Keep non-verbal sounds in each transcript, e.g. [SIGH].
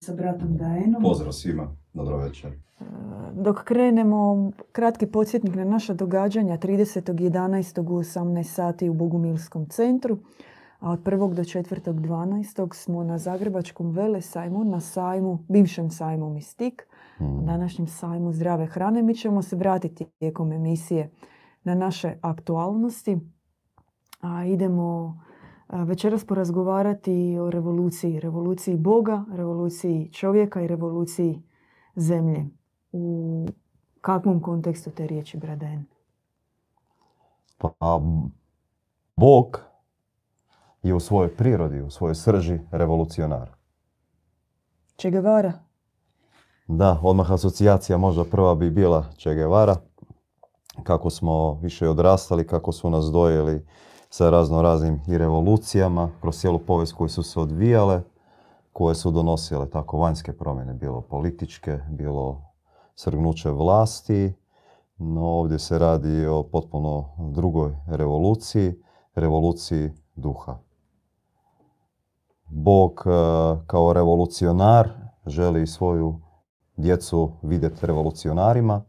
sa bratom Dajenom. Pozdrav svima, dobro večer. E, dok krenemo, kratki podsjetnik na naša događanja 30.11. u 18 sati u Bogumilskom centru, a od 1. do 4.12. smo na Zagrebačkom vele sajmu, na sajmu, bivšem sajmu Mistik, hmm. današnjem sajmu zdrave hrane. Mi ćemo se vratiti tijekom emisije na naše aktualnosti, a idemo večeras porazgovarati o revoluciji. Revoluciji Boga, revoluciji čovjeka i revoluciji zemlje. U kakvom kontekstu te riječi, Braden? Pa, Bog je u svojoj prirodi, u svojoj srži revolucionar. Che Guevara? Da, odmah asocijacija možda prva bi bila Che Guevara. Kako smo više odrastali, kako su nas dojeli sa razno raznim i revolucijama kroz cijelu povijest koje su se odvijale, koje su donosile tako vanjske promjene, bilo političke, bilo srgnuće vlasti, no ovdje se radi o potpuno drugoj revoluciji, revoluciji duha. Bog e, kao revolucionar želi svoju djecu vidjeti revolucionarima,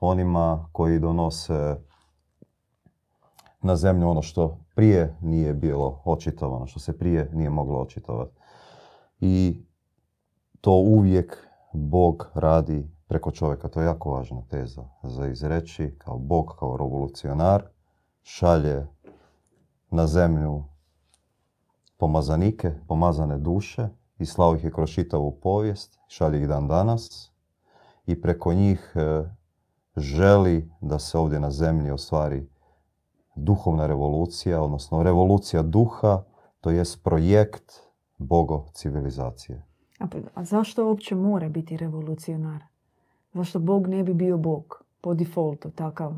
onima koji donose na zemlju ono što prije nije bilo očitovano, što se prije nije moglo očitovati. I to uvijek Bog radi preko čovjeka. To je jako važna teza za izreći. Kao Bog, kao revolucionar, šalje na zemlju pomazanike, pomazane duše i slao ih je kroz čitavu povijest, šalje ih dan danas i preko njih e, želi da se ovdje na zemlji ostvari duhovna revolucija, odnosno revolucija duha, to jest projekt bogo civilizacije. A, a zašto uopće mora biti revolucionar? Zašto Bog ne bi bio Bog po defaultu takav?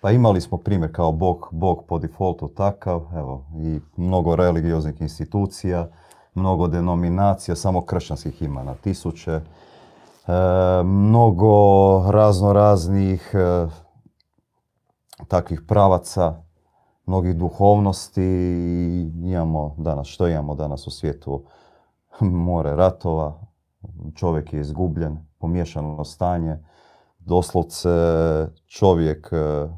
Pa imali smo primjer kao Bog, Bog po defaultu takav, evo, i mnogo religioznih institucija, mnogo denominacija, samo kršćanskih ima na tisuće, e, mnogo razno raznih e, takvih pravaca, mnogih duhovnosti i imamo danas, što imamo danas u svijetu? [LAUGHS] More ratova, čovjek je izgubljen, pomiješano stanje, doslovce čovjek e,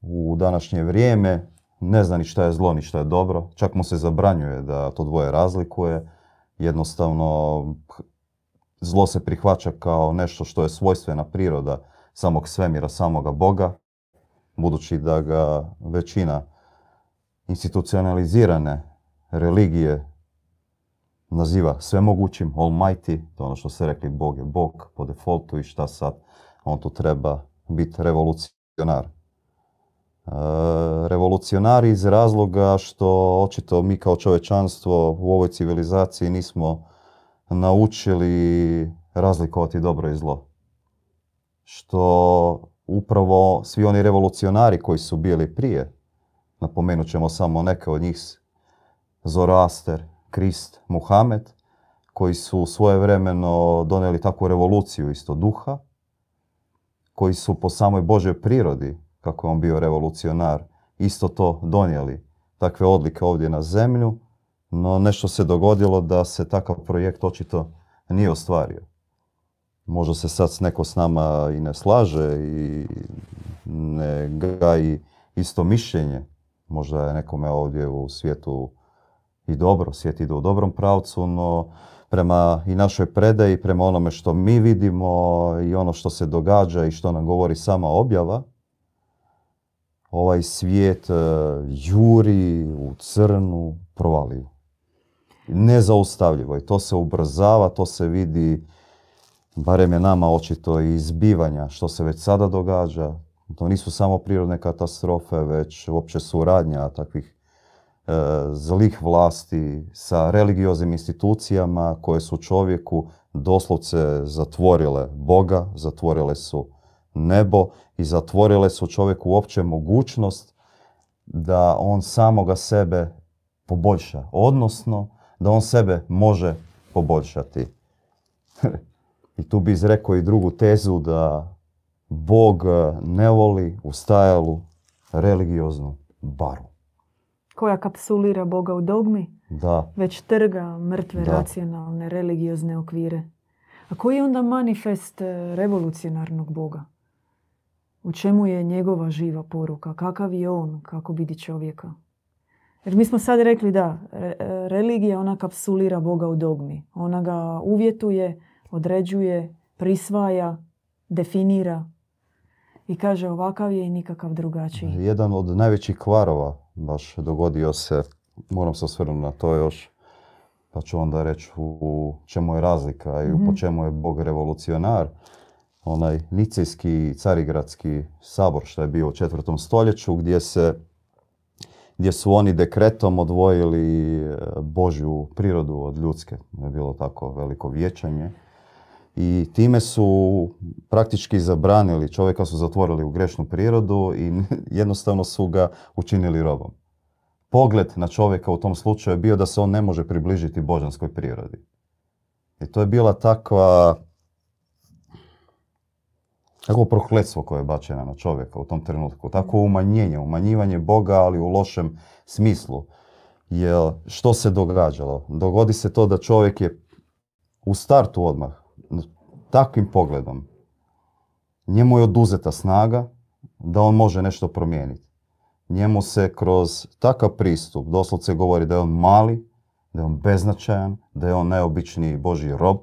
u današnje vrijeme ne zna ni šta je zlo, ni šta je dobro, čak mu se zabranjuje da to dvoje razlikuje, jednostavno zlo se prihvaća kao nešto što je svojstvena priroda samog svemira, samoga Boga, budući da ga većina institucionalizirane religije naziva svemogućim, almighty, to je ono što se rekli Bog je Bog po defaultu i šta sad, on tu treba biti revolucionar. E, revolucionari iz razloga što očito mi kao čovečanstvo u ovoj civilizaciji nismo naučili razlikovati dobro i zlo što upravo svi oni revolucionari koji su bili prije, napomenut ćemo samo neke od njih, Zoroaster, Krist, Muhamed, koji su svojevremeno donijeli takvu revoluciju isto duha, koji su po samoj Božoj prirodi, kako je on bio revolucionar, isto to donijeli, takve odlike ovdje na zemlju, no nešto se dogodilo da se takav projekt očito nije ostvario. Možda se sad neko s nama i ne slaže i ne gaji isto mišljenje. Možda je nekome ovdje u svijetu i dobro, svijet ide u dobrom pravcu, no prema i našoj predaji, prema onome što mi vidimo i ono što se događa i što nam govori sama objava, ovaj svijet e, juri u crnu provaliju. Nezaustavljivo i to se ubrzava, to se vidi barem je nama očito i izbivanja što se već sada događa. To nisu samo prirodne katastrofe, već uopće suradnja takvih e, zlih vlasti sa religioznim institucijama koje su čovjeku doslovce zatvorile Boga, zatvorile su nebo i zatvorile su čovjeku uopće mogućnost da on samoga sebe poboljša, odnosno da on sebe može poboljšati. [LAUGHS] I tu bi izrekao i drugu tezu da Bog ne voli ustajalu religioznu baru. Koja kapsulira Boga u dogmi? Da. Već trga mrtve Da. racionalne, religiozne okvire. A koji je onda manifest e, revolucionarnog Boga? U čemu je njegova živa poruka? Kakav je on? Kako vidi čovjeka? Jer mi smo sad rekli da, re- e, religija ona kapsulira Boga u dogmi. Ona ga uvjetuje, određuje, prisvaja, definira i kaže ovakav je i nikakav drugačiji. Jedan od najvećih kvarova baš dogodio se, moram se osvrnuti na to još, pa ću onda reći u čemu je razlika i Mhm. po čemu je Bog revolucionar. Onaj Nicejski carigradski sabor što je bio u četvrtom stoljeću gdje se gdje su oni dekretom odvojili e, Božju prirodu od ljudske. Je bilo tako veliko vječanje. I time su praktički zabranili, čovjeka su zatvorili u grešnu prirodu i [LAUGHS] jednostavno su ga učinili robom. Pogled na čovjeka u tom slučaju je bio da se on ne može približiti božanskoj prirodi. I to je bila takva takvo prokletstvo koje je bačeno na čovjeka u tom trenutku. Takvo umanjenje, umanjivanje Boga, ali u lošem smislu. Jer što se događalo? Dogodi se to da čovjek je u startu odmah, takvim pogledom, njemu je oduzeta snaga da on može nešto promijeniti. Njemu se kroz takav pristup doslovce govori da je on mali, da je on beznačajan, da je on najobičniji Božji rob,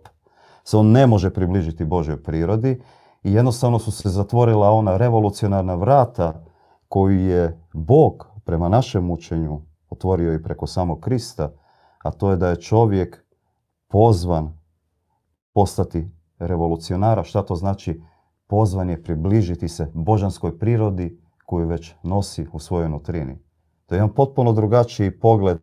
se on ne može približiti Božjoj prirodi i jednostavno su se zatvorila ona revolucionarna vrata koju je Bog prema našem učenju otvorio i preko samog Krista, a to je da je čovjek pozvan postati revolucionara. Šta to znači? Pozvan je približiti se božanskoj prirodi koju već nosi u svojoj nutrini. To je jedan potpuno drugačiji pogled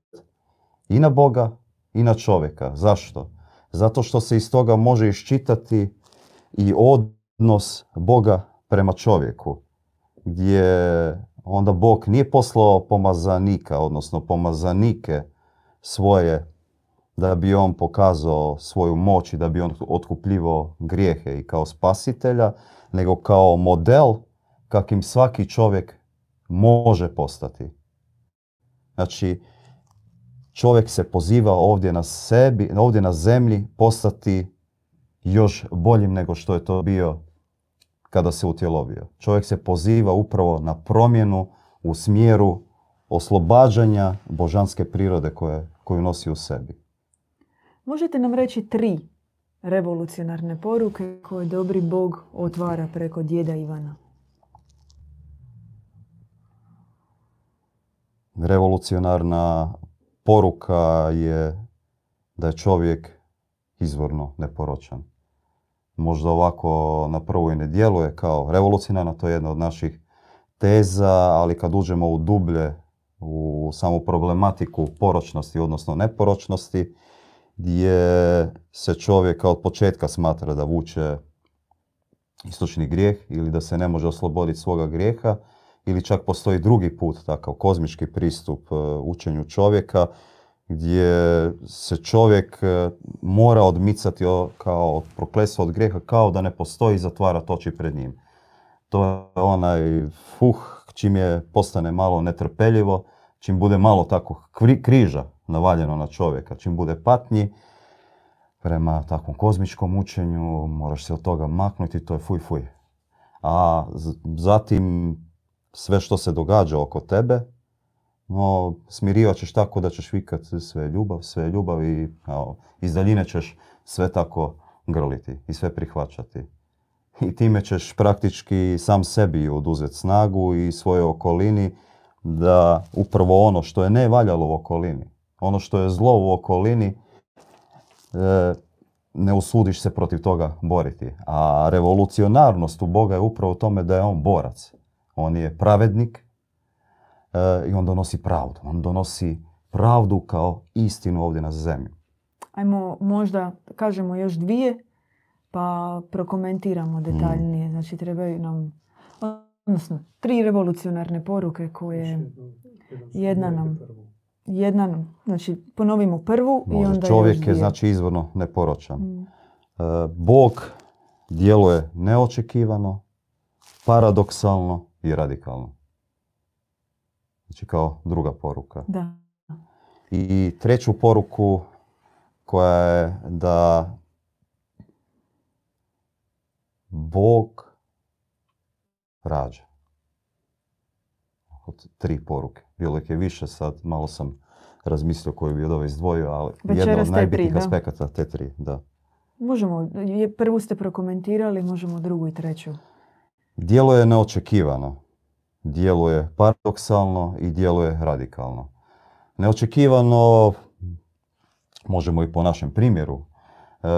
i na Boga i na čovjeka. Zašto? Zato što se iz toga može iščitati i odnos Boga prema čovjeku, gdje onda Bog nije poslao pomazanika, odnosno pomazanike svoje da bi on pokazao svoju moć i da bi on otkupljivao grijehe i kao spasitelja, nego kao model kakim svaki čovjek može postati. Znači, čovjek se poziva ovdje na sebi, ovdje na zemlji postati još boljim nego što je to bio kada se utjelovio. Čovjek se poziva upravo na promjenu u smjeru oslobađanja božanske prirode koje, koju nosi u sebi. Možete nam reći tri revolucionarne poruke koje dobri Bog otvara preko djeda Ivana? Revolucionarna poruka je da je čovjek izvorno neporočan. Možda ovako na prvu i ne djeluje kao revolucionarna, to je jedna od naših teza, ali kad uđemo u dublje u samu problematiku poročnosti, odnosno neporočnosti, gdje se čovjeka od početka smatra da vuče istočni grijeh ili da se ne može osloboditi svoga grijeha ili čak postoji drugi put, takav kozmički pristup e, učenju čovjeka gdje se čovjek e, mora odmicati kao od od grijeha kao da ne postoji i zatvara oči pred njim. To je onaj fuh, čim je postane malo netrpeljivo, čim bude malo tako kri- križa navaljeno na čovjeka, čim bude patnji, prema takvom kozmičkom učenju, moraš se od toga maknuti, to je fuj fuj. A zatim sve što se događa oko tebe, no, smirivat ćeš tako da ćeš vikat sve ljubav, sve ljubav i evo, iz daljine ćeš sve tako grliti i sve prihvaćati. I time ćeš praktički sam sebi oduzeti snagu i svojoj okolini da upravo ono što je ne valjalo u okolini, ono što je zlo u okolini, e, ne usudiš se protiv toga boriti. A revolucionarnost u Boga je upravo u tome da je on borac. On je pravednik e, i on donosi pravdu. On donosi pravdu kao istinu ovdje na zemlji. Ajmo možda kažemo još dvije, pa prokomentiramo detaljnije. Znači trebaju nam, odnosno tri revolucionarne poruke koje jedna nam, jedna nam, znači ponovimo prvu i Može, onda čovjek još je znači izvorno neporočan. Mm. E, Bog djeluje neočekivano, paradoksalno i radikalno. Znači kao druga poruka. Da. I treću poruku koja je da Bog rađa. Od tri poruke. Bilo ih je više sad, malo sam razmislio koju bi od ove izdvojio, ali jedna od najbitnijih aspekata te tri, da. Možemo, prvu ste prokomentirali, možemo drugu i treću. Djeluje neočekivano, djeluje paradoksalno i djeluje radikalno. Neočekivano, možemo i po našem primjeru, e,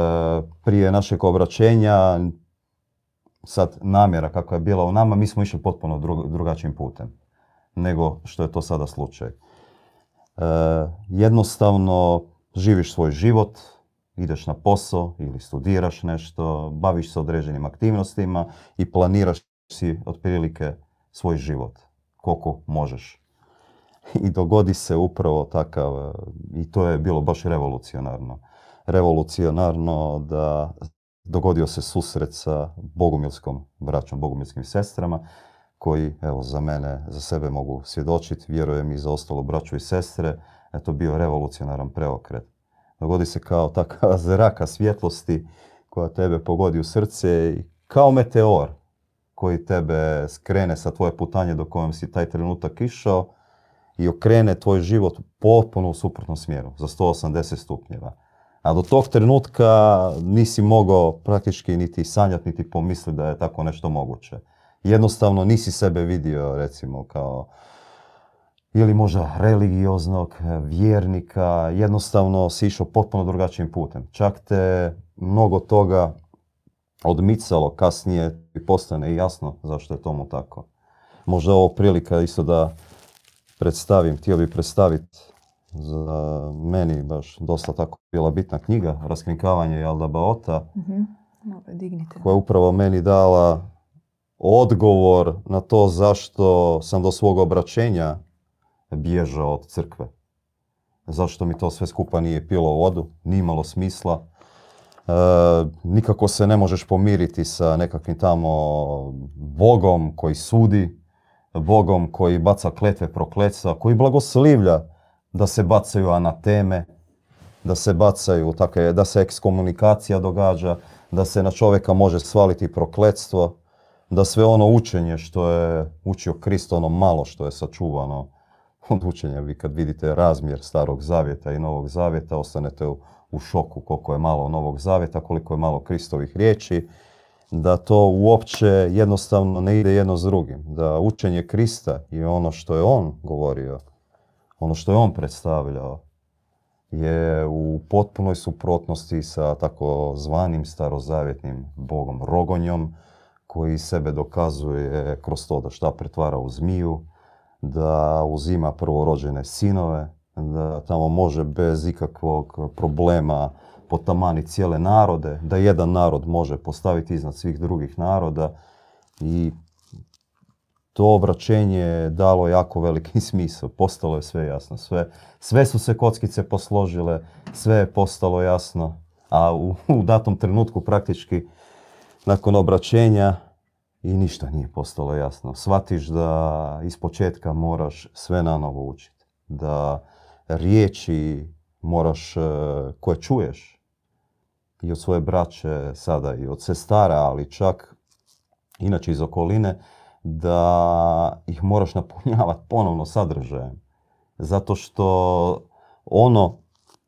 prije našeg obraćenja, sad namjera kakva je bila u nama, mi smo išli potpuno drugačijim putem nego što je to sada slučaj. E, jednostavno živiš svoj život, ideš na posao ili studiraš nešto, baviš se određenim aktivnostima i planiraš si otprilike svoj život, koliko možeš. I dogodi se upravo takav, i to je bilo baš revolucionarno. Revolucionarno da dogodio se susret sa bogumilskom braćom, bogumilskim sestrama, koji, evo, za mene, za sebe mogu svjedočiti, vjerujem i za ostalo braću i sestre, to bio revolucionaran preokret. Dogodi se kao takva [LAUGHS] zraka svjetlosti koja tebe pogodi u srce i kao meteor koji tebe skrene sa tvoje putanje do kojem si taj trenutak išao i okrene tvoj život potpuno u suprotnom smjeru, za 180 stupnjeva. A do tog trenutka nisi mogao praktički niti sanjati, niti pomisliti da je tako nešto moguće. Jednostavno nisi sebe vidio recimo kao ili možda religioznog vjernika, jednostavno si išao potpuno drugačijim putem. Čak te mnogo toga odmicalo, kasnije i postane jasno zašto je tomu tako. Možda ovo prilika isto da predstavim, htio bih predstaviti za meni baš dosta tako bila bitna knjiga, Raskrinkavanje Jalda Baota, mm koja je upravo meni dala odgovor na to zašto sam do svog obraćenja bježao od crkve. Zašto mi to sve skupa nije pilo vodu, nije imalo smisla. E, nikako se ne možeš pomiriti sa nekakvim tamo Bogom koji sudi, Bogom koji baca kletve prokletstva, koji blagoslivlja da se bacaju anateme, da se bacaju takve, da se ekskomunikacija događa, da se na čovjeka može svaliti prokletstvo, da sve ono učenje što je učio Kristo, ono malo što je sačuvano od učenja, vi kad vidite razmjer starog zavjeta i novog zavjeta, ostanete u, u šoku koliko je malo novog zavjeta, koliko je malo Kristovih riječi, da to uopće jednostavno ne ide jedno s drugim. Da učenje Krista i ono što je on govorio, ono što je on predstavljao, je u potpunoj suprotnosti sa tako zvanim starozavjetnim bogom Rogonjom, koji sebe dokazuje kroz to da šta pretvara u zmiju, da uzima prvorođene sinove, da tamo može bez ikakvog problema potamani cijele narode, da jedan narod može postaviti iznad svih drugih naroda i to obraćenje je dalo jako veliki [LAUGHS] smisao. Postalo je sve jasno. Sve, sve su se kockice posložile, sve je postalo jasno, a u, u datom trenutku praktički nakon obraćenja i ništa nije postalo jasno. Shvatiš da iz početka moraš sve na novo učiti. Da riječi moraš, e, koje čuješ i od svoje braće sada i od sestara, ali čak inače iz okoline, da ih moraš napunjavati ponovno sadržajem. Zato što ono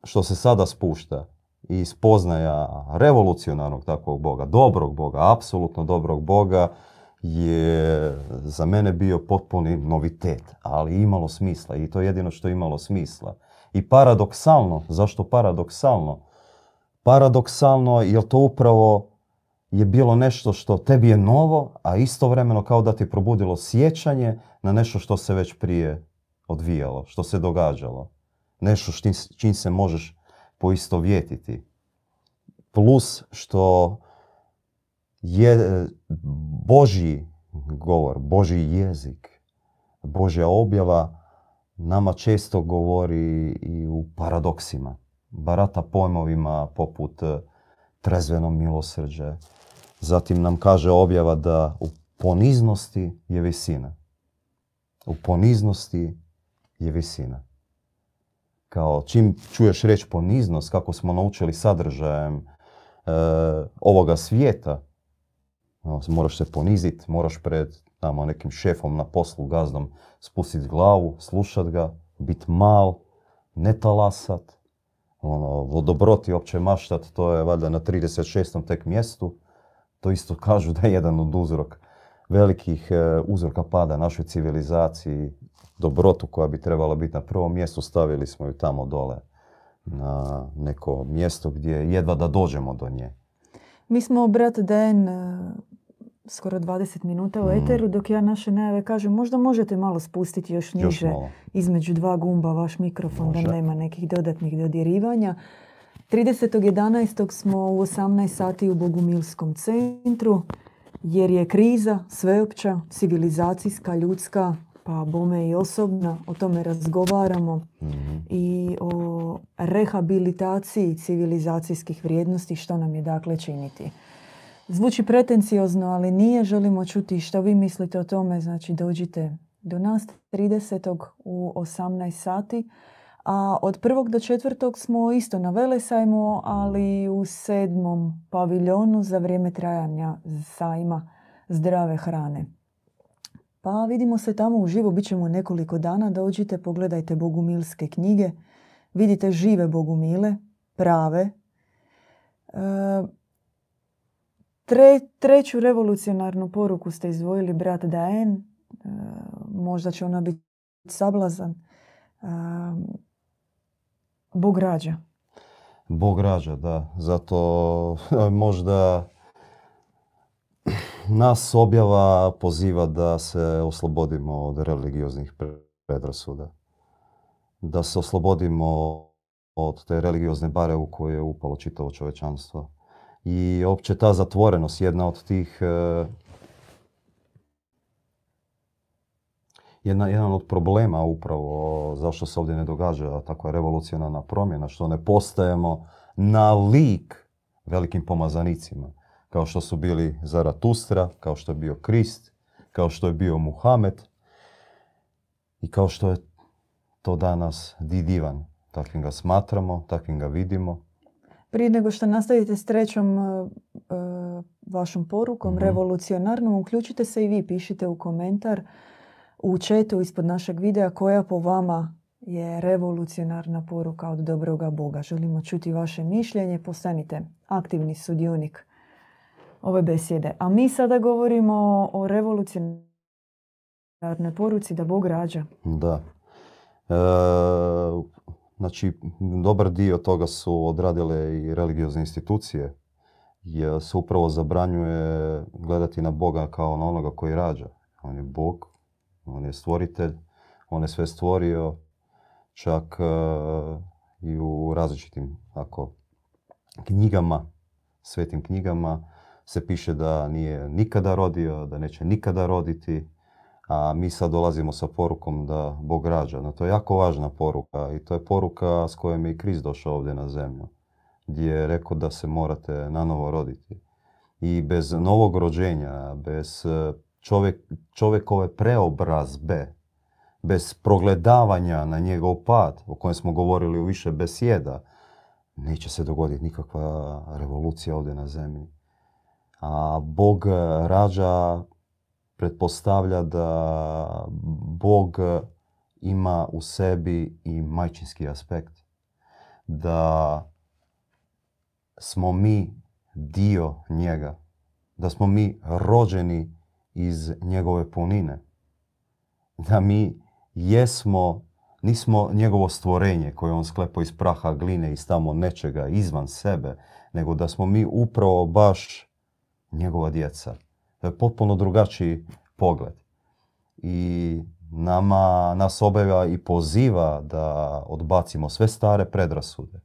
što se sada spušta i spoznaja revolucionarnog takvog Boga, dobrog Boga, apsolutno dobrog Boga, je za mene bio potpuni novitet, ali imalo smisla i to je jedino što je imalo smisla. I paradoksalno, zašto paradoksalno? Paradoksalno jer to upravo je bilo nešto što tebi je novo, a istovremeno kao da ti probudilo sjećanje na nešto što se već prije odvijalo, što se događalo. Nešto čim se možeš poistovjetiti. Plus što je Božji govor, Božji jezik, Božja objava nama često govori i u paradoksima. Barata pojmovima poput trezveno milosrđe. Zatim nam kaže objava da u poniznosti je visina. U poniznosti je visina. Kao čim čuješ reći poniznost, kako smo naučili sadržajem e, ovoga svijeta, moraš se poniziti, moraš pred tamo nekim šefom na poslu, gazdom, spustiti glavu, slušat ga, biti mal, ne talasat, ono, vodobroti opće maštat, to je valjda na 36. tek mjestu. To isto kažu da je jedan od uzrok velikih e, uzroka pada našoj civilizaciji, dobrotu koja bi trebala biti na prvom mjestu, stavili smo ju tamo dole na neko mjesto gdje jedva da dođemo do nje. Mi smo, brat Den, e, skoro 20 minuta u mm. eteru, dok ja naše najave kažem možda možete malo spustiti još niže između dva gumba vaš mikrofon da nema nekih dodatnih dodirivanja. 30.11. smo u 18 sati u Bogumilskom centru jer je kriza sveopća, civilizacijska, ljudska, pa bome i osobna. O tome razgovaramo mhm. i o rehabilitaciji civilizacijskih vrijednosti što nam je dakle činiti. Zvuči pretenciozno, ali nije. Želimo čuti što vi mislite o tome. Znači dođite do nas 30. u 18 sati. A od prvog do četvrtog smo isto na Velesajmu, ali u sedmom paviljonu za vrijeme trajanja sajma zdrave hrane. Pa vidimo se tamo uživo, bit ćemo nekoliko dana. Dođite, pogledajte bogumilske knjige. Vidite žive bogumile, prave. E, treću revolucionarnu poruku ste izvojili brat Daen. E, možda će ona biti sablazan. E, Bog rađa. Bog rađa, da. Zato [LAUGHS] možda nas objava poziva da se oslobodimo od religioznih predrasuda. Da se oslobodimo od te religiozne bare u koje je upalo čitavo čovečanstvo. I opće ta zatvorenost, jedna od tih e, jedna, jedan od problema upravo zašto se ovdje ne događa takva revolucionarna promjena, što ne postajemo na lik velikim pomazanicima, kao što su bili Zaratustra, kao što je bio Krist, kao što je bio Muhamed i kao što je to danas Didivan. Takvim ga smatramo, takvim ga vidimo. Prije nego što nastavite s trećom uh, vašom porukom, mm revolucionarnom, uključite se i vi, pišite u komentar u četu ispod našeg videa koja po vama je revolucionarna poruka od dobroga Boga. Želimo čuti vaše mišljenje, postanite aktivni sudionik ove besjede. A mi sada govorimo o revolucionarnoj poruci da Bog rađa. Da. E, znači, dobar dio toga su odradile i religiozne institucije. Jer se upravo zabranjuje gledati na Boga kao na onoga koji rađa. On je Bog, on je stvoritelj, on je sve stvorio, čak e, i u različitim ako, knjigama, svetim knjigama se piše da nije nikada rodio, da neće nikada roditi, a mi sad dolazimo sa porukom da Bog rađa. No, to je jako važna poruka i to je poruka s kojom je i Krist došao ovdje na zemlju, gdje je rekao da se morate nanovo roditi. I bez novog rođenja, bez čovjek, čovjekove preobrazbe, bez progledavanja na njegov pad, o kojem smo govorili u više besjeda, neće se dogoditi nikakva revolucija ovdje na zemlji. A Bog rađa pretpostavlja da Bog ima u sebi i majčinski aspekt. Da smo mi dio njega. Da smo mi rođeni iz njegove punine. Da mi jesmo, nismo njegovo stvorenje koje on sklepo iz praha gline i tamo nečega izvan sebe, nego da smo mi upravo baš njegova djeca. To je potpuno drugačiji pogled. I nama nas objava i poziva da odbacimo sve stare predrasude.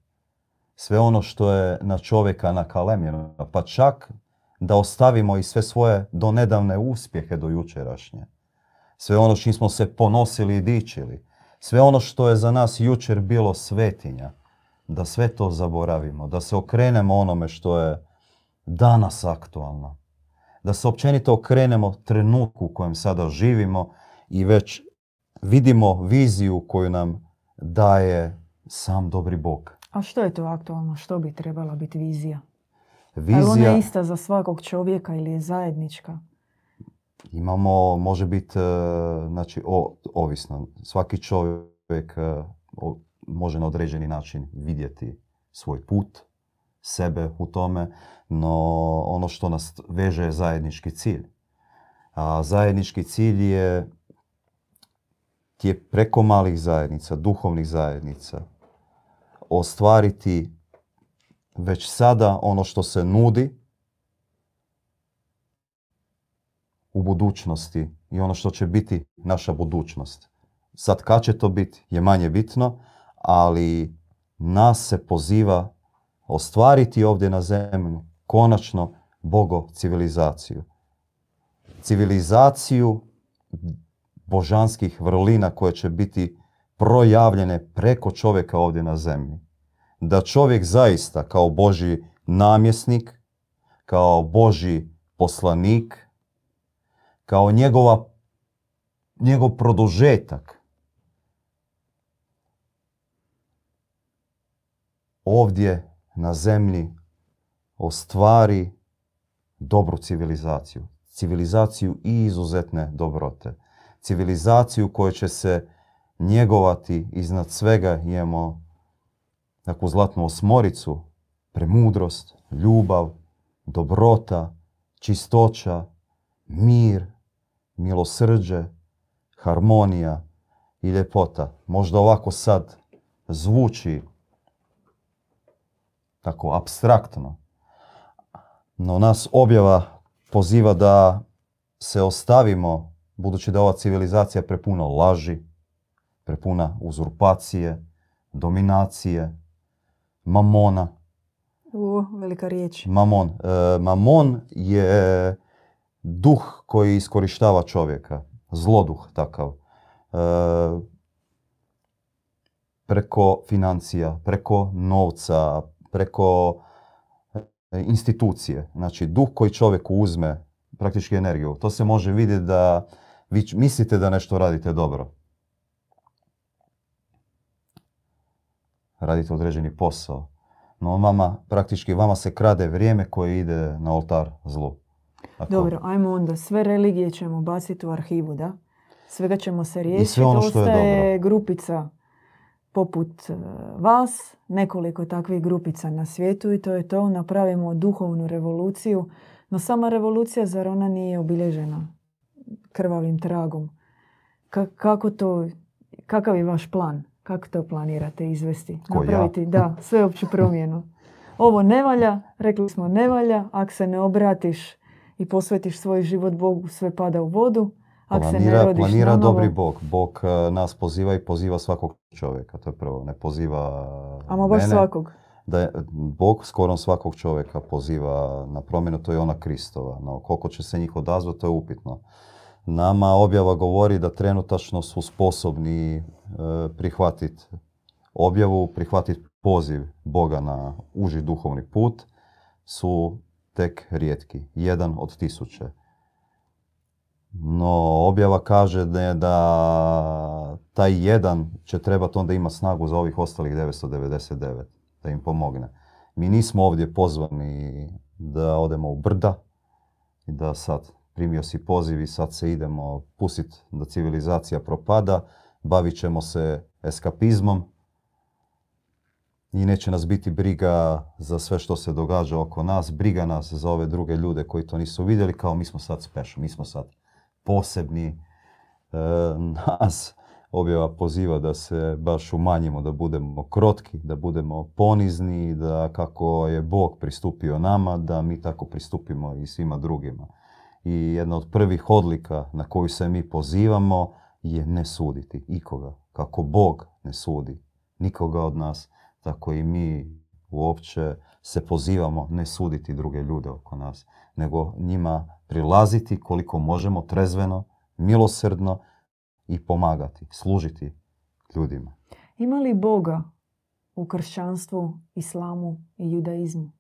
Sve ono što je na čovjeka nakalemljeno, pa čak da ostavimo i sve svoje donedavne uspjehe do jučerašnje. Sve ono čim smo se ponosili i dičili. Sve ono što je za nas jučer bilo svetinja. Da sve to zaboravimo. Da se okrenemo onome što je danas aktualno. Da se općenito okrenemo trenutku u kojem sada živimo i već vidimo viziju koju nam daje sam dobri Bog. A što je to aktualno? Što bi trebala biti vizija? Vizija... Je li ona ista za svakog čovjeka ili je zajednička? Imamo, može biti, e, znači, o, ovisno. Svaki čovjek e, može na određeni način vidjeti svoj put, sebe u tome, no ono što nas veže je zajednički cilj. A zajednički cilj je je preko malih zajednica, duhovnih zajednica, ostvariti već sada ono što se nudi u budućnosti i ono što će biti naša budućnost. Sad kad će to biti je manje bitno, ali nas se poziva ostvariti ovdje na zemlju konačno Bogo civilizaciju. Civilizaciju božanskih vrlina koje će biti projavljene preko čovjeka ovdje na zemlji. Da čovjek zaista kao Boži namjesnik, kao Boži poslanik, kao njegova, njegov produžetak ovdje na zemlji ostvari dobru civilizaciju. Civilizaciju i izuzetne dobrote civilizaciju koja će se njegovati iznad svega imamo takvu zlatnu osmoricu, premudrost, ljubav, dobrota, čistoća, mir, milosrđe, harmonija i ljepota. Možda ovako sad zvuči tako abstraktno, no nas objava poziva da se ostavimo budući da ova civilizacija prepuna laži, prepuna uzurpacije, dominacije, mamona. U, velika riječ. Mamon. E, mamon je duh koji iskorištava čovjeka, zloduh takav. E, preko financija, preko novca, preko e, institucije. Znači, duh koji čovjeku uzme praktički energiju. To se može vidjeti da vi mislite da nešto radite dobro. Radite određeni posao. No vama, praktički vama se krade vrijeme koje ide na oltar zlu. Dobro, ajmo onda. Sve religije ćemo baciti u arhivu, da? Svega ćemo se riješiti. I sve ono što je dobro. grupica poput e, vas, nekoliko takvih grupica na svijetu i to je to. Napravimo duhovnu revoluciju. No sama revolucija, zar ona nije obilježena krvavim tragom. kako to, kakav je vaš plan? Kako to planirate izvesti? Ko Napraviti, ja? da, sveopću promjenu. Ovo ne valja, rekli smo ne valja, ako se ne obratiš i posvetiš svoj život Bogu, sve pada u vodu. Planira, se ne planira dobri Bog. Bog eh, nas poziva i poziva svakog čovjeka. To je prvo. Ne poziva Ama baš svakog. Da je, Bog skoro svakog čovjeka poziva na promjenu, to je ona Kristova. No, koliko će se njih odazvati, to je upitno. Nama objava govori da trenutačno su sposobni e, prihvatiti objavu, prihvatiti poziv Boga na uži duhovni put, su tek rijetki, jedan od tisuće. No, objava kaže da, da taj jedan će trebati onda imati snagu za ovih ostalih 999, da im pomogne. Mi nismo ovdje pozvani da odemo u brda i da sad primio si poziv i sad se idemo pustiti da civilizacija propada, bavit ćemo se eskapizmom i neće nas biti briga za sve što se događa oko nas, briga nas za ove druge ljude koji to nisu vidjeli, kao mi smo sad special, mi smo sad posebni. E, nas objava poziva da se baš umanjimo, da budemo krotki, da budemo ponizni, da kako je Bog pristupio nama, da mi tako pristupimo i svima drugima i jedna od prvih odlika na koju se mi pozivamo je ne suditi ikoga. Kako Bog ne sudi nikoga od nas, tako i mi uopće se pozivamo ne suditi druge ljude oko nas, nego njima prilaziti koliko možemo trezveno, milosrdno i pomagati, služiti ljudima. Ima li Boga u kršćanstvu, islamu i judaizmu?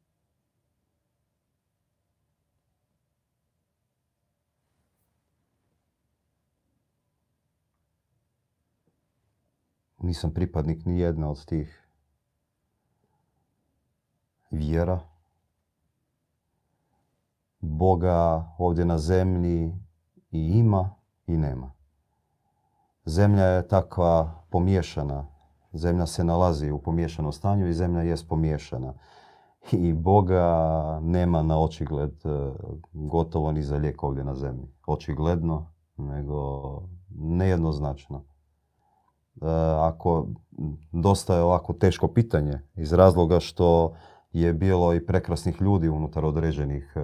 nisam pripadnik ni jedne od tih vjera. Boga ovdje na zemlji i ima i nema. Zemlja je takva pomiješana. Zemlja se nalazi u pomiješanom stanju i zemlja jest pomiješana. I Boga nema na očigled e, gotovo ni za lijek ovdje na zemlji. Očigledno, nego nejednoznačno. E, ako dosta je ovako teško pitanje iz razloga što je bilo i prekrasnih ljudi unutar određenih uh,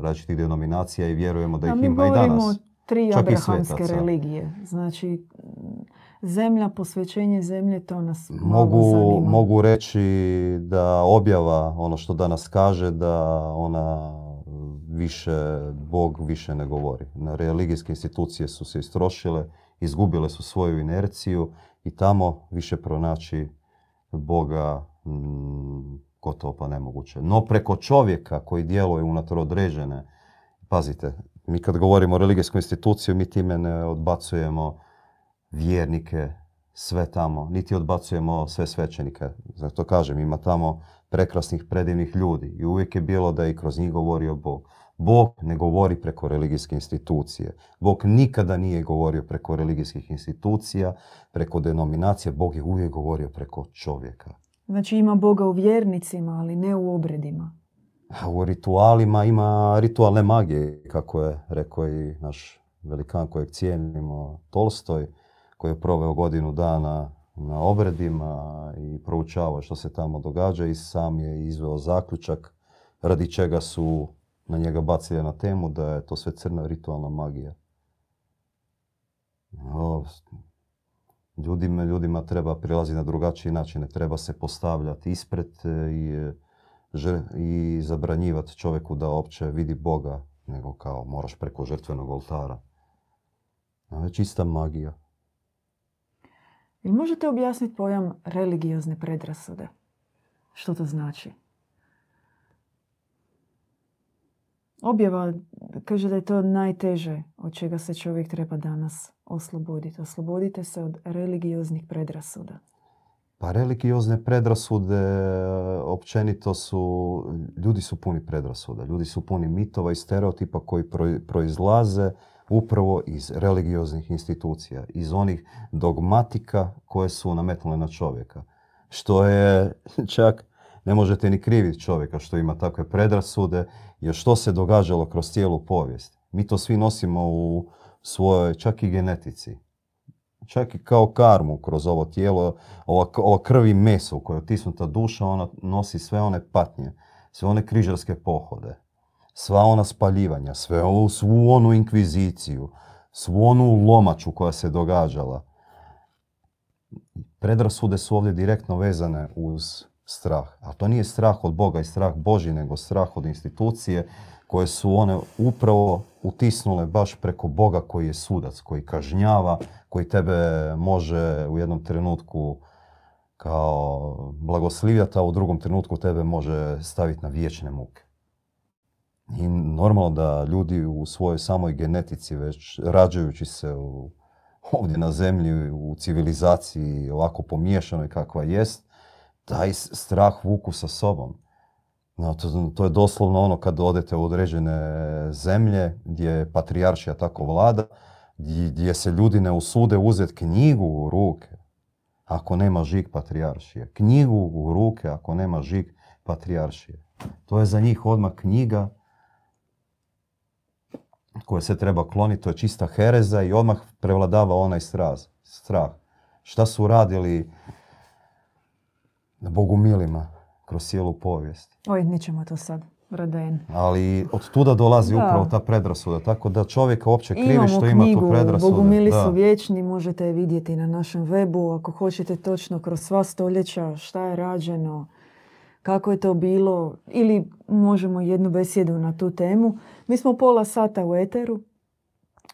različitih denominacija i vjerujemo da ih ima i danas. Mi tri abrahamske religije. Znači, zemlja, posvećenje zemlje, to nas mogu, zanima. Mogu reći da objava, ono što danas kaže, da ona više, Bog više ne govori. Na religijske institucije su se istrošile, izgubile su svoju inerciju i tamo više pronaći Boga gotovo pa nemoguće. No preko čovjeka koji djeluje unutar određene, pazite, mi kad govorimo o religijskoj instituciji, mi time ne odbacujemo vjernike, sve tamo, niti odbacujemo sve svećenike. Zato kažem, ima tamo prekrasnih, predivnih ljudi i uvijek je bilo da i kroz njih govorio Bog. Bog ne govori preko religijske institucije. Bog nikada nije govorio preko religijskih institucija, preko denominacije. Bog je uvijek govorio preko čovjeka. Znači ima Boga u vjernicima, ali ne u obredima. U ritualima ima ritualne magije, kako je rekao i naš velikan kojeg cijenimo, Tolstoj, koji je proveo godinu dana na obredima i proučavao što se tamo događa i sam je izveo zaključak radi čega su na njega bacili na temu da je to sve crna ritualna magija. Ljudima, ljudima treba prilaziti na drugačiji način, treba se postavljati ispred e, i, e, i zabranjivati čovjeku da opće vidi Boga, nego kao moraš preko žrtvenog oltara. To je čista magija. Ili možete objasniti pojam religiozne predrasude? Što to znači? Objava kaže da je to najteže od čega se čovjek treba danas osloboditi. Oslobodite se od religioznih predrasuda. Pa religiozne predrasude općenito su, ljudi su puni predrasuda, ljudi su puni mitova i stereotipa koji proizlaze upravo iz religioznih institucija, iz onih dogmatika koje su nametnule na čovjeka. Što je [LAUGHS] čak, ne možete ni kriviti čovjeka što ima takve predrasude, jer što se događalo kroz cijelu povijest. Mi to svi nosimo u svojoj čak i genetici. Čak i kao karmu kroz ovo tijelo, ova, ova krv i meso u kojoj je otisnuta duša, ona nosi sve one patnje, sve one križarske pohode, sva ona spaljivanja, sve ovu, svu onu inkviziciju, svu onu lomaču koja se događala. Predrasude su ovdje direktno vezane uz strah. A to nije strah od Boga i strah Boži, nego strah od institucije koje su one upravo utisnule baš preko Boga koji je sudac, koji kažnjava, koji tebe može u jednom trenutku kao blagoslivjati, a u drugom trenutku tebe može staviti na vječne muke. I normalno da ljudi u svojoj samoj genetici, već rađajući se u, ovdje na zemlji, u civilizaciji ovako pomiješanoj kakva jest, taj strah vuku sa sobom. No, to, to, je doslovno ono kad odete u određene zemlje gdje je patrijaršija tako vlada, gdje se ljudi ne usude uzeti knjigu u ruke ako nema žig patrijaršije. Knjigu u ruke ako nema žig patrijaršije. To je za njih odmah knjiga koja se treba kloniti, to je čista hereza i odmah prevladava onaj straz, strah. Šta su radili bogumilima kroz cijelu povijest? Oj, nećemo to sad. Raden. Ali od tuda dolazi upravo ta predrasuda, tako da čovjek uopće krivi što ima tu predrasudu. Bogumili su vječni, možete je vidjeti na našem webu. Ako hoćete točno kroz sva stoljeća šta je rađeno, kako je to bilo, ili možemo jednu besjedu na tu temu. Mi smo pola sata u eteru.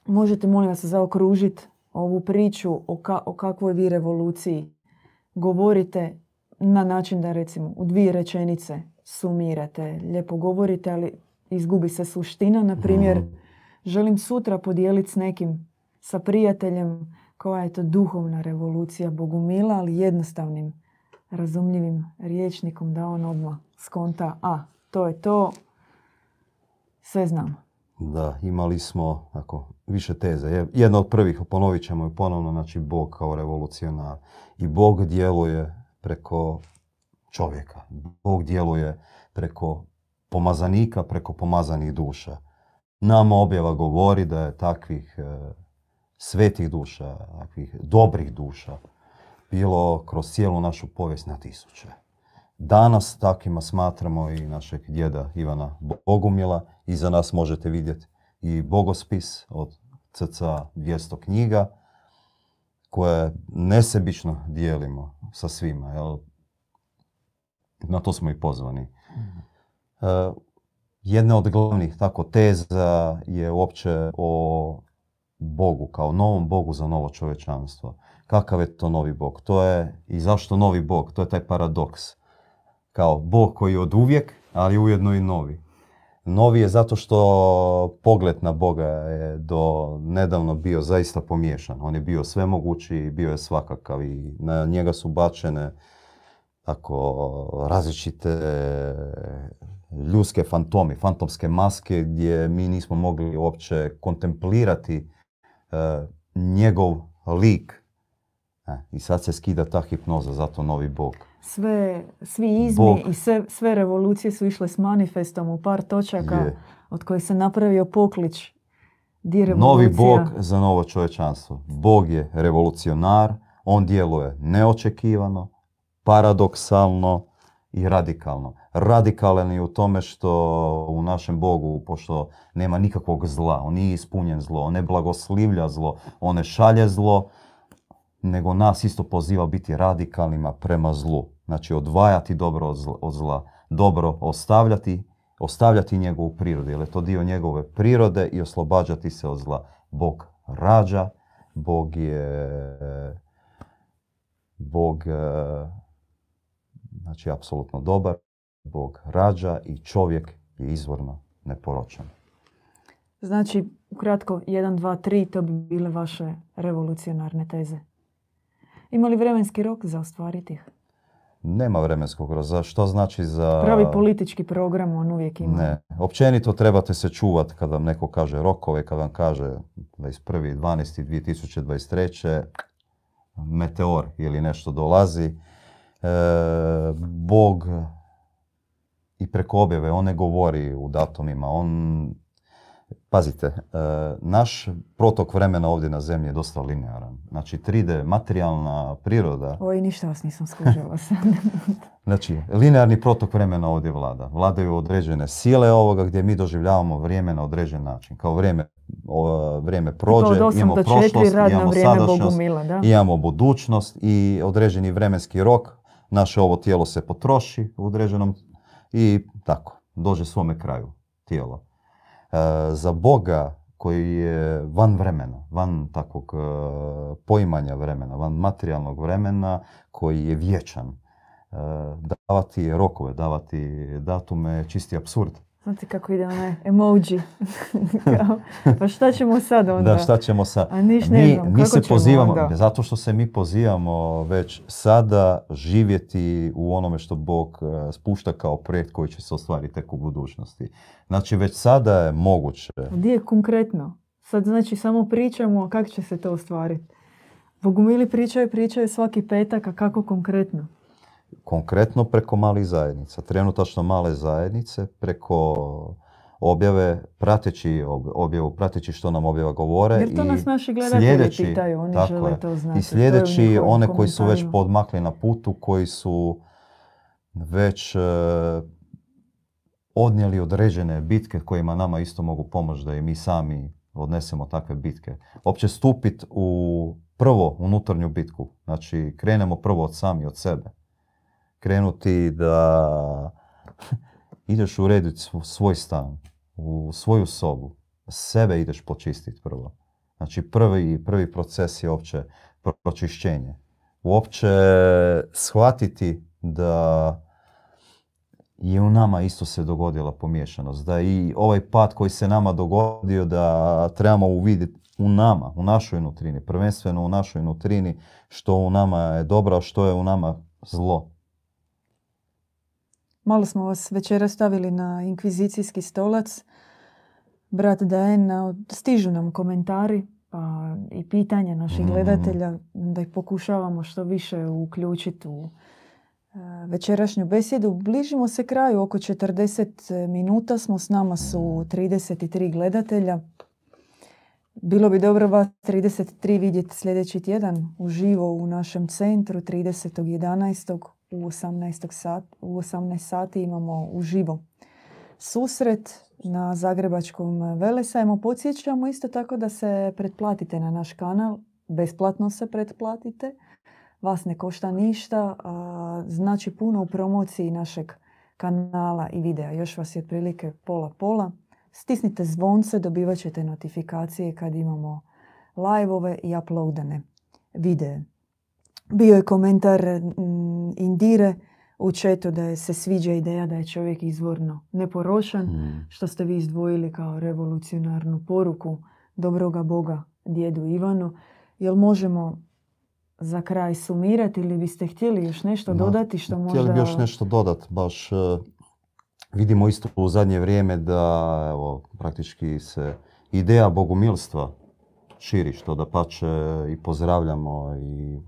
Možete, molim vas, zaokružiti ovu priču o, o kakvoj vi revoluciji govorite na način da recimo u dvije rečenice sumirate, lijepo govorite, ali izgubi se suština. Na primjer, mhm. želim sutra podijeliti s nekim, sa prijateljem koja je to duhovna revolucija Bogumila, ali jednostavnim, razumljivim riječnikom da on odmah skonta, a to je to, sve znam. Da, imali smo ako, više teze. Jedna od prvih, ponovit ćemo je ponovno, znači Bog kao revolucionar. I Bog djeluje preko čovjeka. Bog djeluje preko pomazanika, preko pomazanih duša. Nama objava govori da je takvih e, svetih duša, takvih dobrih duša, bilo kroz cijelu našu povijest na tisuće. Danas takvima smatramo i našeg djeda Ivana Bogumila. Iza nas možete vidjeti i bogospis od cca 200 knjiga koje nesebično dijelimo sa svima. Jel? Na to smo i pozvani. E, jedna od glavnih tako teza je uopće o Bogu, kao novom Bogu za novo čovečanstvo. Kakav je to novi Bog? To je, i zašto novi Bog? To je taj paradoks. Kao Bog koji je od uvijek, ali ujedno i novi. Novi je zato što pogled na Boga je do nedavno bio zaista pomiješan. On je bio svemogući, bio je svakakav i na njega su bačene tako različite ljudske fantomi, fantomske maske gdje mi nismo mogli uopće kontemplirati e, njegov lik. E, I sad se skida ta hipnoza, zato novi Bog. Sve, svi izmi i sve, sve revolucije su išle s manifestom u par točaka od kojih se napravio poklič. Di Novi Bog za novo čovječanstvo. Bog je revolucionar, on djeluje neočekivano, paradoksalno i radikalno. Radikalan je u tome što u našem Bogu, pošto nema nikakvog zla, on nije ispunjen zlo, on ne blagoslivlja zlo, on ne šalje zlo, nego nas isto poziva biti radikalnima prema zlu. Znači odvajati dobro od zla, dobro ostavljati, ostavljati njegovu prirodu, jer je to dio njegove prirode i oslobađati se od zla. Bog rađa, Bog je Bog znači apsolutno dobar, Bog rađa i čovjek je izvorno neporočan. Znači, ukratko, 1, 2, 3, to bi bile vaše revolucionarne teze. Ima li vremenski rok za ostvariti ih? Nema vremenskog roka. Što znači za... Pravi politički program on uvijek ima. Ne. Općenito trebate se čuvati kad vam neko kaže rokove, kad vam kaže 21.12.2023. meteor ili nešto dolazi. E, Bog i preko objave, on ne govori u datumima, on Pazite, e, naš protok vremena ovdje na zemlji je dosta linearan. Znači 3D, materijalna priroda... Oj, ništa vas nisam skužila [LAUGHS] znači, linearni protok vremena ovdje vlada. Vladaju određene sile ovoga gdje mi doživljavamo vrijeme na određen način. Kao vrijeme, vrijeme prođe, imamo prošlost, imamo sadašnjost, imamo budućnost i određeni vremenski rok naše ovo tijelo se potroši u određenom i tako, dođe svome kraju tijelo. E, za Boga koji je van vremena, van takvog e, poimanja vremena, van materijalnog vremena, koji je vječan, e, davati rokove, davati datume, čisti absurd. Znate kako ide onaj emoji. [LAUGHS] pa šta ćemo sad onda? Da, šta ćemo sad? A niš ne mi, znam, mi se pozivamo, zato što se mi pozivamo već sada živjeti u onome što Bog e, spušta kao projekt koji će se ostvariti tek u budućnosti. Znači već sada je moguće. Gdje je konkretno? Sad znači samo pričamo kako će se to ostvariti. Bogumili pričaju, pričaju svaki petak, a kako konkretno? Konkretno preko malih zajednica. Trenutačno male zajednice preko objave, prateći objavu, prateći što nam objava govore. Jer to nas naši gledatelji pitaju, oni žele to znati. I sljedeći one koji su već podmakli na putu, koji su već e, odnijeli određene bitke kojima nama isto mogu pomoći da i mi sami odnesemo takve bitke. Opće stupiti u prvo unutarnju bitku. Znači, krenemo prvo od sami, od sebe krenuti da [LAUGHS] ideš urediti svoj stan, u svoju sobu, sebe ideš počistiti prvo. Znači prvi, prvi proces je uopće pročišćenje. Uopće shvatiti da je u nama isto se dogodila pomiješanost. Da i ovaj pad koji se nama dogodio da trebamo uvidjeti u nama, u našoj nutrini, prvenstveno u našoj nutrini, što u nama je dobro, a što je u nama zlo. Malo smo vas večera stavili na inkvizicijski stolac. Brat Dajen, stižu nam komentari pa i pitanja naših mm. gledatelja, da ih pokušavamo što više uključiti u e, večerašnju besjedu. Bližimo se kraju, oko 40 minuta smo, s nama su 33 gledatelja. Bilo bi dobro vas 33 vidjeti sljedeći tjedan uživo u našem centru 30.11. u 18, sat, u 18 sati imamo uživo susret na Zagrebačkom velesajmu. Podsjećamo isto tako da se pretplatite na naš kanal. Besplatno se pretplatite. Vas ne košta ništa. Znači puno u promociji našeg kanala i videa. Još vas je otprilike pola-pola. Stisnite zvonce, dobivat ćete notifikacije kad imamo live i uploadane videe. Bio je komentar Indire u četu da se sviđa ideja da je čovjek izvorno neporošan, mm. što ste vi izdvojili kao revolucionarnu poruku dobroga Boga djedu Ivanu. Jel možemo za kraj sumirati ili biste htjeli još nešto dodati što možda... Htjeli bi još nešto dodati, baš e, vidimo isto u zadnje vrijeme da evo, praktički se ideja bogumilstva širi, što da pače i pozdravljamo i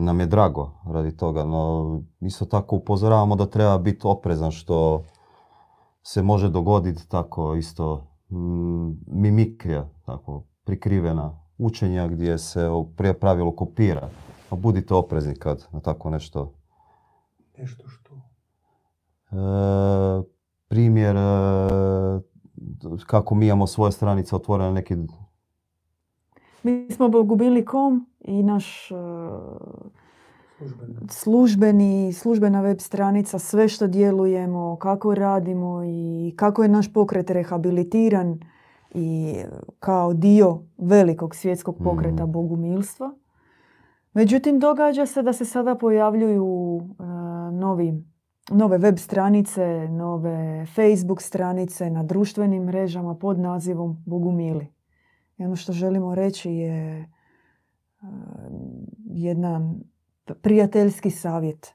nam je drago radi toga, no isto tako upozoravamo da treba biti oprezan što se može dogoditi tako isto mm, mimikrija, tako prikrivena učenja gdje se prije pravilo kopira. A budite oprezni kad na tako nešto... Nešto što? E, primjer e, kako mi imamo svoje stranice otvorene neki... Mi smo gubili kom i naš e, službeni, službena web stranica, sve što djelujemo, kako radimo i kako je naš pokret rehabilitiran i kao dio velikog svjetskog pokreta mm. bogumilstva. Međutim, događa se da se sada pojavljuju e, novi, nove web stranice, nove Facebook stranice na društvenim mrežama pod nazivom Bogumili. I ono što želimo reći je jedna prijateljski savjet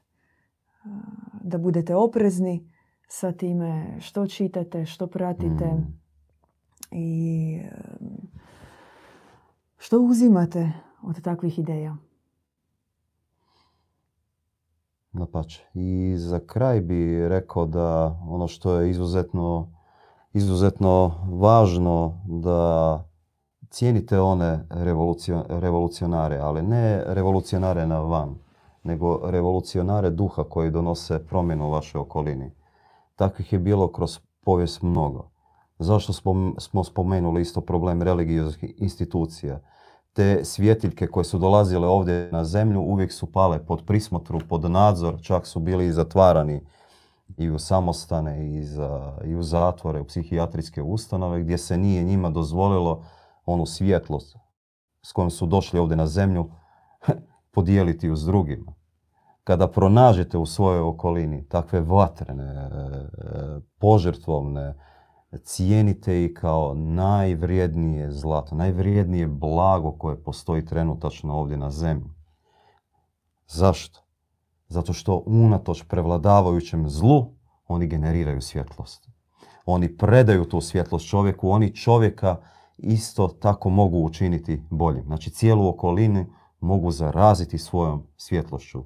da budete oprezni sa time što čitate, što pratite mm. i što uzimate od takvih ideja. Napače. I za kraj bi rekao da ono što je izuzetno, izuzetno važno da cijenite one revolucionare, ali ne revolucionare na van, nego revolucionare duha koji donose promjenu u vašoj okolini. Takvih je bilo kroz povijest mnogo. Zašto smo spomenuli isto problem religijskih institucija? Te svjetiljke koje su dolazile ovdje na zemlju uvijek su pale pod prismotru, pod nadzor, čak su bili i zatvarani i u samostane i, i u zatvore, u psihijatrijske ustanove gdje se nije njima dozvolilo onu svjetlost s kojom su došli ovdje na zemlju [LAUGHS] podijeliti uz drugima. Kada pronažete u svojoj okolini takve vatrene, e, požrtvovne, cijenite ih kao najvrijednije zlato, najvrijednije blago koje postoji trenutačno ovdje na zemlji. Zašto? Zato što unatoč prevladavajućem zlu oni generiraju svjetlost. Oni predaju tu svjetlost čovjeku, oni čovjeka isto tako mogu učiniti boljim. Znači cijelu okolinu mogu zaraziti svojom svjetlošću.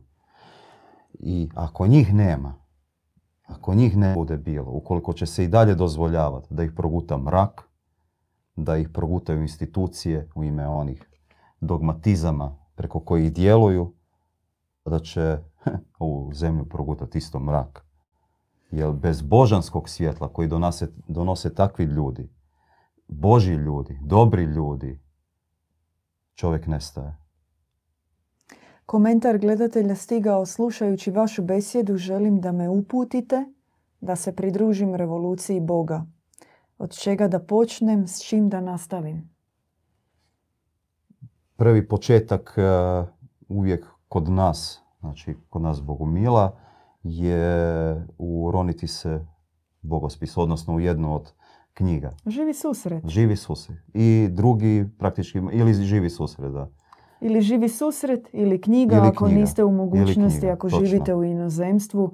I ako njih nema, ako njih ne bude bilo, ukoliko će se i dalje dozvoljavati da ih proguta mrak, da ih progutaju institucije u ime onih dogmatizama preko kojih djeluju, da će ovu zemlju progutati isto mrak. Jer bez božanskog svjetla koji donose, donose takvi ljudi, Boži ljudi, dobri ljudi, čovjek nestaje. Komentar gledatelja stigao slušajući vašu besjedu želim da me uputite da se pridružim revoluciji Boga. Od čega da počnem, s čim da nastavim? Prvi početak e, uvijek kod nas, znači kod nas Bogumila, je uroniti se bogospis, odnosno u jednu od knjiga. Živi susret. Živi susret. I drugi praktički, ili živi susret, da. Ili živi susret, ili knjiga, Ili ako knjiga. niste u mogućnosti, knjiga, ako točno. živite u inozemstvu.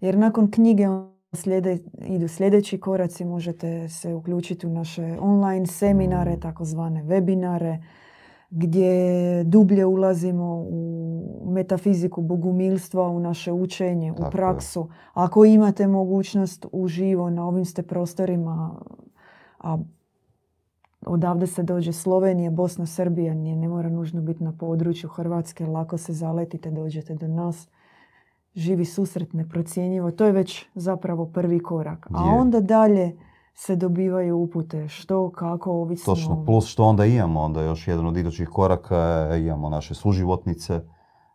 Jer nakon knjige slijede, idu sljedeći koraci, možete se uključiti u naše online seminare, Mm. takozvane webinare, gdje dublje ulazimo u metafiziku bogumilstva, u naše učenje, Tako u je. praksu. Ako imate mogućnost uživo na ovim ste prostorima, a odavde se dođe Slovenija, Bosna, Srbija, nije, ne mora nužno biti na području Hrvatske, lako se zaletite, dođete do nas. Živi susret neprocjenjivo, to je već zapravo prvi korak. A Je. onda dalje se dobivaju upute što, kako, ovisno. Točno, plus što onda imamo, onda još jedan od idućih koraka je, imamo naše suživotnice.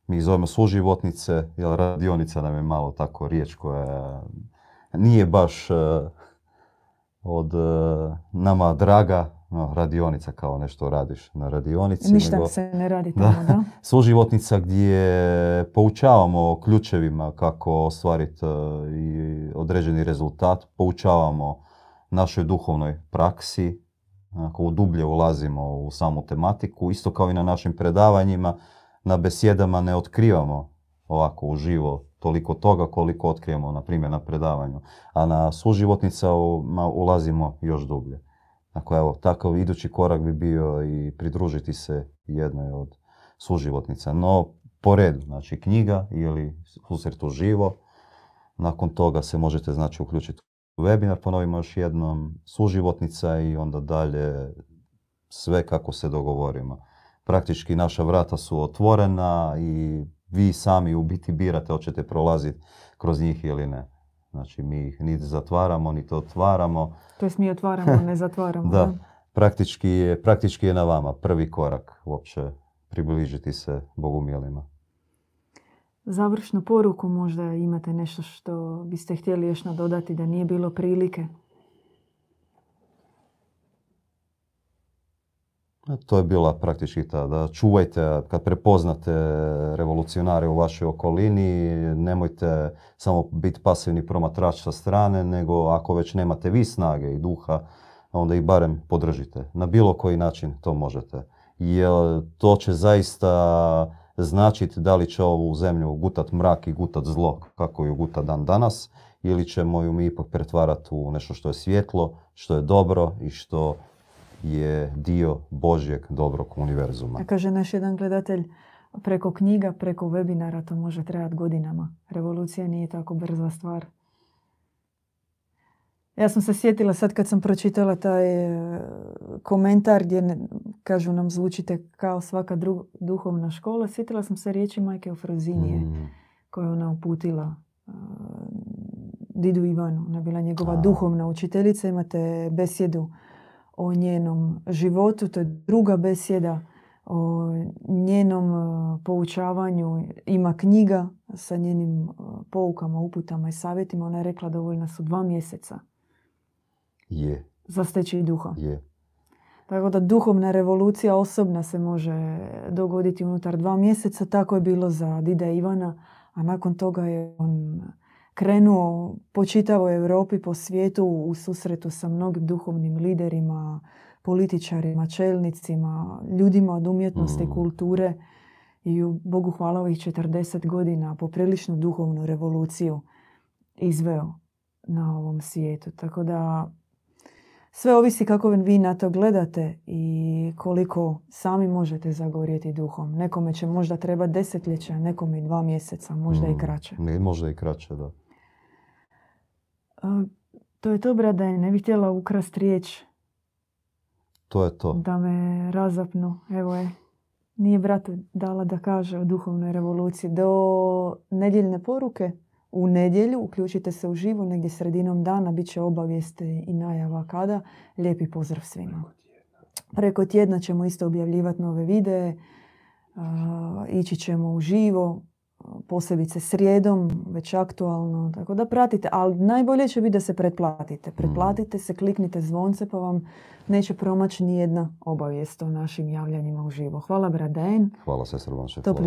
Mi ih zovemo suživotnice, jer radionica nam je malo tako riječ koja nije baš eh, od eh, nama draga. No, radionica kao nešto radiš na radionici. Ništa nego se ne radi tamo, da? [LAUGHS] suživotnica gdje poučavamo ključevima kako ostvariti i određeni rezultat. Poučavamo našoj duhovnoj praksi, onako dublje ulazimo u samu tematiku, isto kao i na našim predavanjima, na besjedama ne otkrivamo ovako uživo toliko toga koliko otkrijemo, na primjer, na predavanju. A na suživotnicama ulazimo još dublje. Dakle, evo, takav idući korak bi bio i pridružiti se jednoj od suživotnica. No, po redu, znači knjiga ili susret uživo. Nakon toga se možete znači uključiti webinar, ponovimo još jednom, suživotnica i onda dalje sve kako se dogovorimo. Praktički naša vrata su otvorena i vi sami u biti birate hoćete prolaziti kroz njih ili ne. Znači mi ih niti zatvaramo, niti otvaramo. To jest mi otvaramo, ne [LAUGHS] zatvaramo. Da, praktički je, praktički je na vama prvi korak uopće približiti se Bogumilima. Završnu poruku možda imate nešto što biste htjeli još nadodati da nije bilo prilike. E, To je bila praktički ta, da čuvajte, kad prepoznate revolucionare u vašoj okolini, nemojte samo biti pasivni promatrač sa strane, nego ako već nemate vi snage i duha, onda ih barem podržite. Na bilo koji način to možete. Jer to će zaista značiti da li će ovu zemlju gutat mrak i gutat zlo, kako ju guta dan danas, ili ćemo ju mi ipak pretvarati u nešto što je svjetlo, što je dobro i što je dio Božjeg dobrog univerzuma. Kaže naš jedan gledatelj, preko knjiga, preko webinara to može trajati godinama. Revolucija nije tako brza stvar. Ja sam se sjetila sad kad sam pročitala taj e, komentar gdje ne- kažu nam zvučite kao svaka dru- duhovna škola, sjetila sam se riječi majke Ofrozinije Mm, koju ona uputila e, Didu Ivanu. Ona je bila njegova A. duhovna učiteljica. Imate besjedu o njenom životu. To je druga besjeda o njenom e, poučavanju. Ima knjiga sa njenim e, poukama, uputama i savjetima. Ona je rekla dovoljna su dva mjeseca je, za steći duha. je. Tako da duhovna revolucija osobna se može dogoditi unutar dva mjeseca. Tako je bilo za Dida Ivana, a nakon toga je on krenuo po čitavoj Europi, po svijetu u susretu sa mnogim duhovnim liderima, političarima, čelnicima, ljudima od umjetnosti i Mm. kulture i u Bogu hvala ovih 40 godina popriličnu duhovnu revoluciju izveo na ovom svijetu. Tako da sve ovisi kako vi na to gledate i koliko sami možete zagorjeti duhom. Nekome će možda treba desetljeća, nekome i dva mjeseca, možda i Mm, kraće. ne, Možda i kraće, da. A, To je to, brade. Ne bih htjela ukrast riječ To je to. da me razapnu. Evo je. Nije bratu dala da kaže o duhovnoj revoluciji. Do nedjeljne poruke u nedjelju uključite se u živu negdje sredinom dana. bit će obavijeste i najava kada. Lijepi pozdrav svima. Preko tjedna ćemo isto objavljivati nove videe. ići ćemo u živo, posebice srijedom, već aktualno. Tako da pratite, ali najbolje će biti da se pretplatite. Pretplatite se, kliknite zvonce pa vam neće promaći ni jedna obavijest o našim javljanjima u živo. Hvala Braden. Hvala se Srban Topli